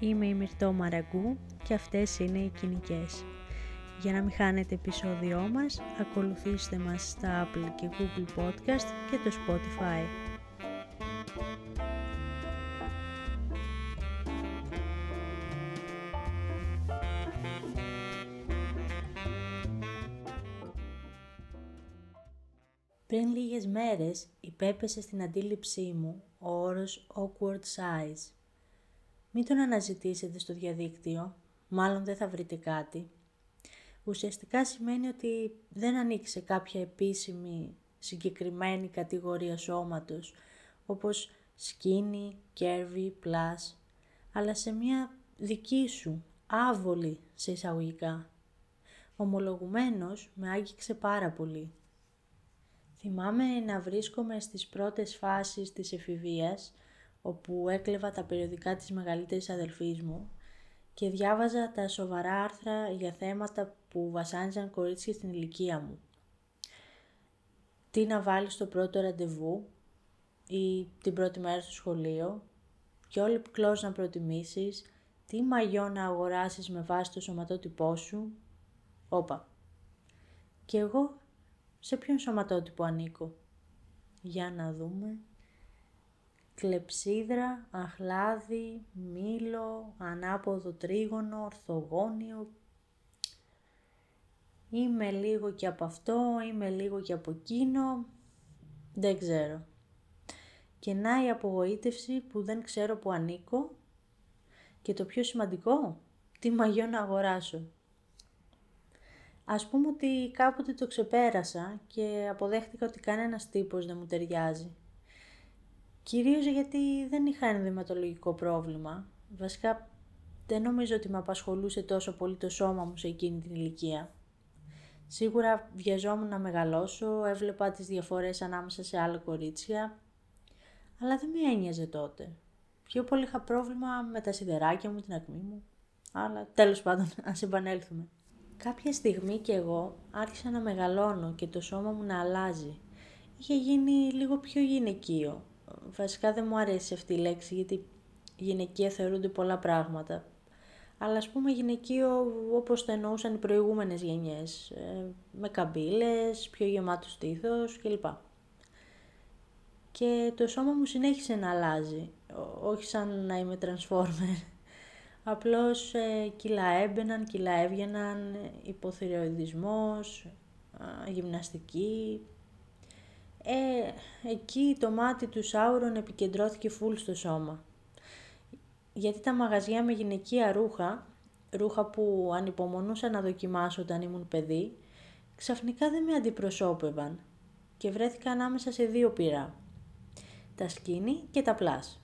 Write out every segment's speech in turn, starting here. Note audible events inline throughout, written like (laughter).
Είμαι η Μυρτώ Μαραγκού και αυτές είναι οι κοινικές. Για να μην χάνετε επεισόδιό μας, ακολουθήστε μας στα Apple και Google Podcast και το Spotify. Πριν λίγες μέρες υπέπεσε στην αντίληψή μου ο όρος awkward size. Μην τον αναζητήσετε στο διαδίκτυο, μάλλον δεν θα βρείτε κάτι. Ουσιαστικά σημαίνει ότι δεν ανήκει σε κάποια επίσημη συγκεκριμένη κατηγορία σώματος, όπως skinny, curvy, plus, αλλά σε μια δική σου, άβολη σε εισαγωγικά. Ομολογουμένως με άγγιξε πάρα πολύ. Θυμάμαι να βρίσκομαι στις πρώτες φάσεις της εφηβείας, όπου έκλεβα τα περιοδικά της μεγαλύτερης αδελφής μου και διάβαζα τα σοβαρά άρθρα για θέματα που βασάνιζαν κορίτσια στην ηλικία μου. Τι να βάλεις στο πρώτο ραντεβού ή την πρώτη μέρα στο σχολείο, και όλοι που να προτιμήσεις, τι μαγιό να αγοράσεις με βάση το σωματότυπό σου. Όπα. Και εγώ σε ποιον σωματότυπο ανήκω; Για να δούμε. Κλεψίδρα, αχλάδι, μήλο, ανάποδο τρίγωνο, ορθογώνιο. Είμαι λίγο και από αυτό, είμαι λίγο και από εκείνο. Δεν ξέρω. Και να η απογοήτευση που δεν ξέρω που ανήκω. Και το πιο σημαντικό, τι μαγιό να αγοράσω. Ας πούμε ότι κάποτε το ξεπέρασα και αποδέχτηκα ότι κανένας τύπος δεν μου ταιριάζει. Κυρίως γιατί δεν είχα ενδυματολογικό πρόβλημα. Βασικά δεν νομίζω ότι με απασχολούσε τόσο πολύ το σώμα μου σε εκείνη την ηλικία. Σίγουρα βιαζόμουν να μεγαλώσω, έβλεπα τις διαφορές ανάμεσα σε άλλα κορίτσια, αλλά δεν με ένοιαζε τότε. Πιο πολύ είχα πρόβλημα με τα σιδεράκια μου, την ακμή μου, αλλά τέλος πάντων (laughs) ας επανέλθουμε. Κάποια στιγμή κι εγώ άρχισα να μεγαλώνω και το σώμα μου να αλλάζει. Είχε γίνει λίγο πιο γυναικείο. Βασικά δεν μου αρέσει αυτή η λέξη γιατί γυναικεία θεωρούνται πολλά πράγματα. Αλλά ας πούμε γυναικείο όπως το εννοούσαν οι προηγούμενες γενιές. Ε, με καμπύλες, πιο γεμάτος στήθος κλπ. Και το σώμα μου συνέχισε να αλλάζει. Όχι σαν να είμαι transformer. (laughs) Απλώς ε, κιλά έμπαιναν, κιλά έβγαιναν, υποθυροειδισμός, γυμναστική. Ε, εκεί το μάτι του Σάουρον επικεντρώθηκε φουλ στο σώμα. Γιατί τα μαγαζιά με γυναικεία ρούχα, ρούχα που ανυπομονούσα να δοκιμάσω όταν ήμουν παιδί, ξαφνικά δεν με αντιπροσώπευαν και βρέθηκα ανάμεσα σε δύο πυρά. Τα skinny και τα plus.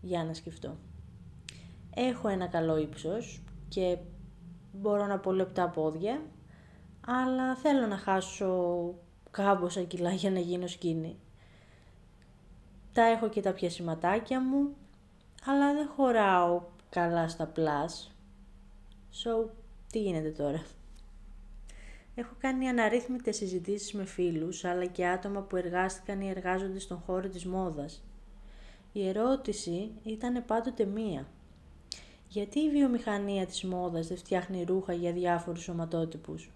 Για να σκεφτώ έχω ένα καλό ύψος και μπορώ να πω λεπτά πόδια, αλλά θέλω να χάσω κάμποσα κιλά για να γίνω skinny. Τα έχω και τα πιασιματάκια μου, αλλά δεν χωράω καλά στα plus. So, τι γίνεται τώρα; Έχω κάνει αναρρύθμιτες συζητήσεις με φίλους, αλλά και άτομα που εργάστηκαν ή εργάζονται στον χώρο της μόδας. Η ερώτηση ήταν πάντοτε μία γιατί η βιομηχανία της μόδας δεν φτιάχνει ρούχα για διάφορους σωματότυπους;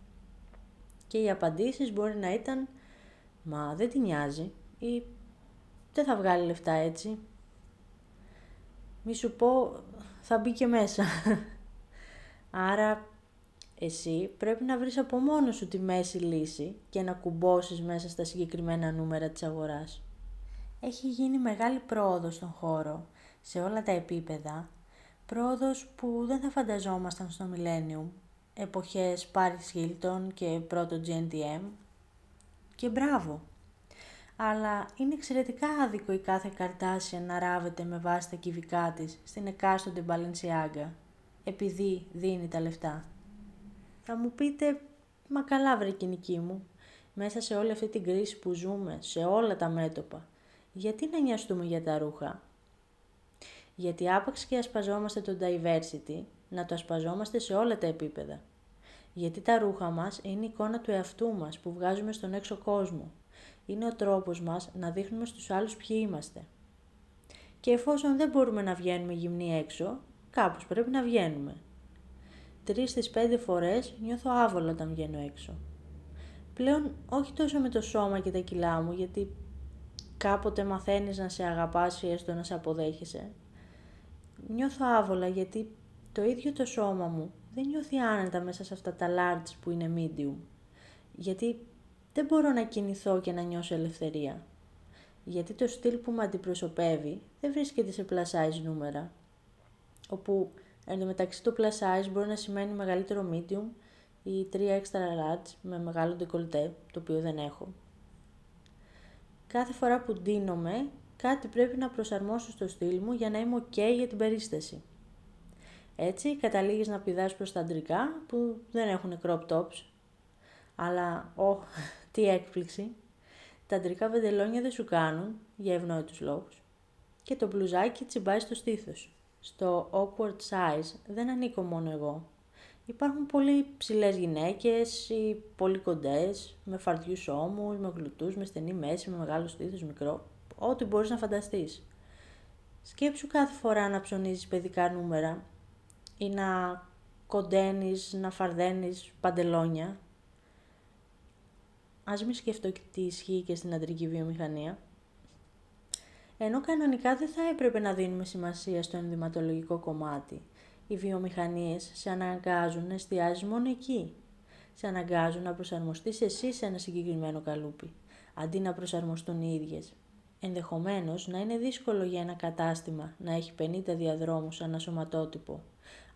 Και οι απαντήσεις μπορεί να ήταν «Μα δεν την νοιάζει» ή «Δεν θα βγάλει λεφτά έτσι». Μη σου πω «Θα μπει και μέσα». Άρα εσύ πρέπει να βρεις από μόνος σου τη μέση λύση και να κουμπώσεις μέσα στα συγκεκριμένα νούμερα της αγοράς. Έχει γίνει μεγάλη πρόοδος στον χώρο, σε όλα τα επίπεδα Πρόοδος που δεν θα φανταζόμασταν στο Millennium, εποχές Paris Hilton και πρώτο GNTM. Και μπράβο! Αλλά είναι εξαιρετικά άδικο η κάθε καρτάσια να ράβεται με βάση τα κυβικά της στην εκάστοτε Balenciaga, επειδή δίνει τα λεφτά. Θα μου πείτε, μα καλά βρε κοινική μου, μέσα σε όλη αυτή την κρίση που ζούμε, σε όλα τα μέτωπα, γιατί να νοιαστούμε για τα ρούχα, γιατί άπαξ και ασπαζόμαστε το diversity, να το ασπαζόμαστε σε όλα τα επίπεδα. Γιατί τα ρούχα μας είναι η εικόνα του εαυτού μας που βγάζουμε στον έξω κόσμο. Είναι ο τρόπος μας να δείχνουμε στους άλλους ποιοι είμαστε. Και εφόσον δεν μπορούμε να βγαίνουμε γυμνοί έξω, κάπως πρέπει να βγαίνουμε. Τρεις στις πέντε φορές νιώθω άβολα όταν βγαίνω έξω. Πλέον όχι τόσο με το σώμα και τα κιλά μου, γιατί κάποτε μαθαίνεις να σε αγαπάς ή έστω να σε αποδέχεσαι. Νιώθω άβολα γιατί το ίδιο το σώμα μου δεν νιώθει άνετα μέσα σε αυτά τα large που είναι medium. Γιατί δεν μπορώ να κινηθώ και να νιώσω ελευθερία. Γιατί το στυλ που με αντιπροσωπεύει δεν βρίσκεται σε plus size νούμερα. Όπου εντωμεταξύ το plus size μπορεί να σημαίνει μεγαλύτερο medium ή 3 extra large με μεγάλο decolleté, το οποίο δεν έχω. Κάθε φορά που ντύνομαι, κάτι πρέπει να προσαρμόσω στο στυλ μου για να είμαι ok για την περίσταση. Έτσι, καταλήγεις να πηδάς προς τα αντρικά που δεν έχουν crop tops. Αλλά, oh, (laughs) τι έκπληξη. Τα αντρικά βεντελόνια δεν σου κάνουν, για ευνόητους λόγους. Και το μπλουζάκι τσιμπάει στο στήθος. Στο awkward size δεν ανήκω μόνο εγώ. Υπάρχουν πολύ ψηλές γυναίκες ή πολύ κοντές, με φαρδιούς ώμους, με γλουτούς, με στενή μέση, με μεγάλο στήθος, μικρό. Ό,τι μπορείς να φανταστείς. Σκέψου κάθε φορά να ψωνίζεις παιδικά νούμερα ή να κοντένεις, να φαρδένεις παντελόνια. Ας μην σκεφτώ και τι ισχύει και στην αντρική βιομηχανία. Ενώ κανονικά δεν θα έπρεπε να δίνουμε σημασία στο ενδυματολογικό κομμάτι. Οι βιομηχανίες σε αναγκάζουν να εστιάζεις μόνο εκεί. Σε αναγκάζουν να προσαρμοστείς εσύ σε ένα συγκεκριμένο καλούπι, αντί να προσαρμοστούν οι ίδιες. Ενδεχομένως να είναι δύσκολο για ένα κατάστημα να έχει 50 διαδρόμους σαν σωματότυπο.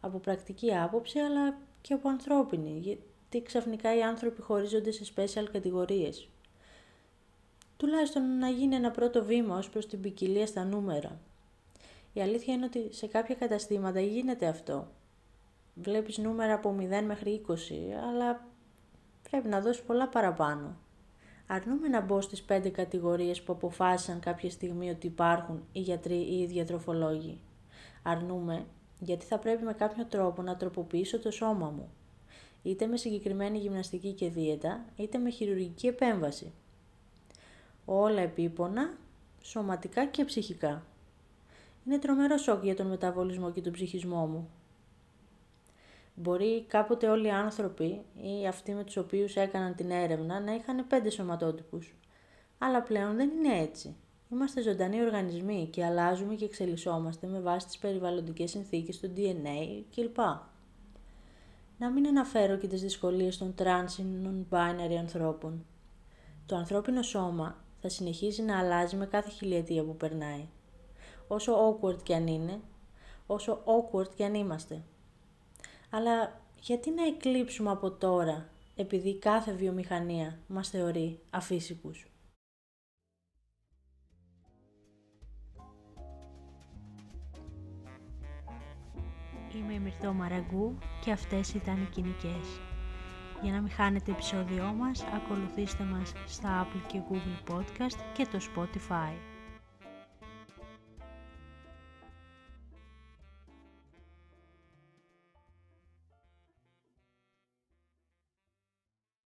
Από πρακτική άποψη αλλά και από ανθρώπινη, γιατί ξαφνικά οι άνθρωποι χωρίζονται σε special κατηγορίες. Τουλάχιστον να γίνει ένα πρώτο βήμα ως προς την ποικιλία στα νούμερα. Η αλήθεια είναι ότι σε κάποια καταστήματα γίνεται αυτό. Βλέπεις νούμερα από 0 μέχρι 20, αλλά πρέπει να δώσεις πολλά παραπάνω. Αρνούμε να μπω στις πέντε κατηγορίες που αποφάσισαν κάποια στιγμή ότι υπάρχουν οι γιατροί ή οι διατροφολόγοι. Αρνούμε γιατί θα πρέπει με κάποιο τρόπο να τροποποιήσω το σώμα μου. Είτε με συγκεκριμένη γυμναστική και δίαιτα, είτε με χειρουργική επέμβαση. Όλα επίπονα, σωματικά και ψυχικά. Είναι τρομερό σοκ για τον μεταβολισμό και τον ψυχισμό μου. Μπορεί κάποτε όλοι οι άνθρωποι ή αυτοί με τους οποίους έκαναν την έρευνα να είχαν πέντε σωματότυπους. Αλλά πλέον δεν είναι έτσι. Είμαστε ζωντανοί οργανισμοί και αλλάζουμε και εξελισσόμαστε με βάση τις περιβαλλοντικές συνθήκες του DNA κλπ. Να μην αναφέρω και τις δυσκολίες των trans ή non-binary ανθρώπων. Το ανθρώπινο σώμα θα συνεχίζει να αλλάζει με κάθε χιλιετία που περνάει. Όσο awkward κι αν είναι, όσο awkward κι αν είμαστε. Αλλά γιατί να εκλείψουμε από τώρα, επειδή κάθε βιομηχανία μας θεωρεί αφύσικους; Είμαι η Μυρτώ Μαραγκού και αυτές ήταν οι κοινικές. Για να μην χάνετε επεισόδιό μας, ακολουθήστε μας στα Apple και Google Podcast και το Spotify.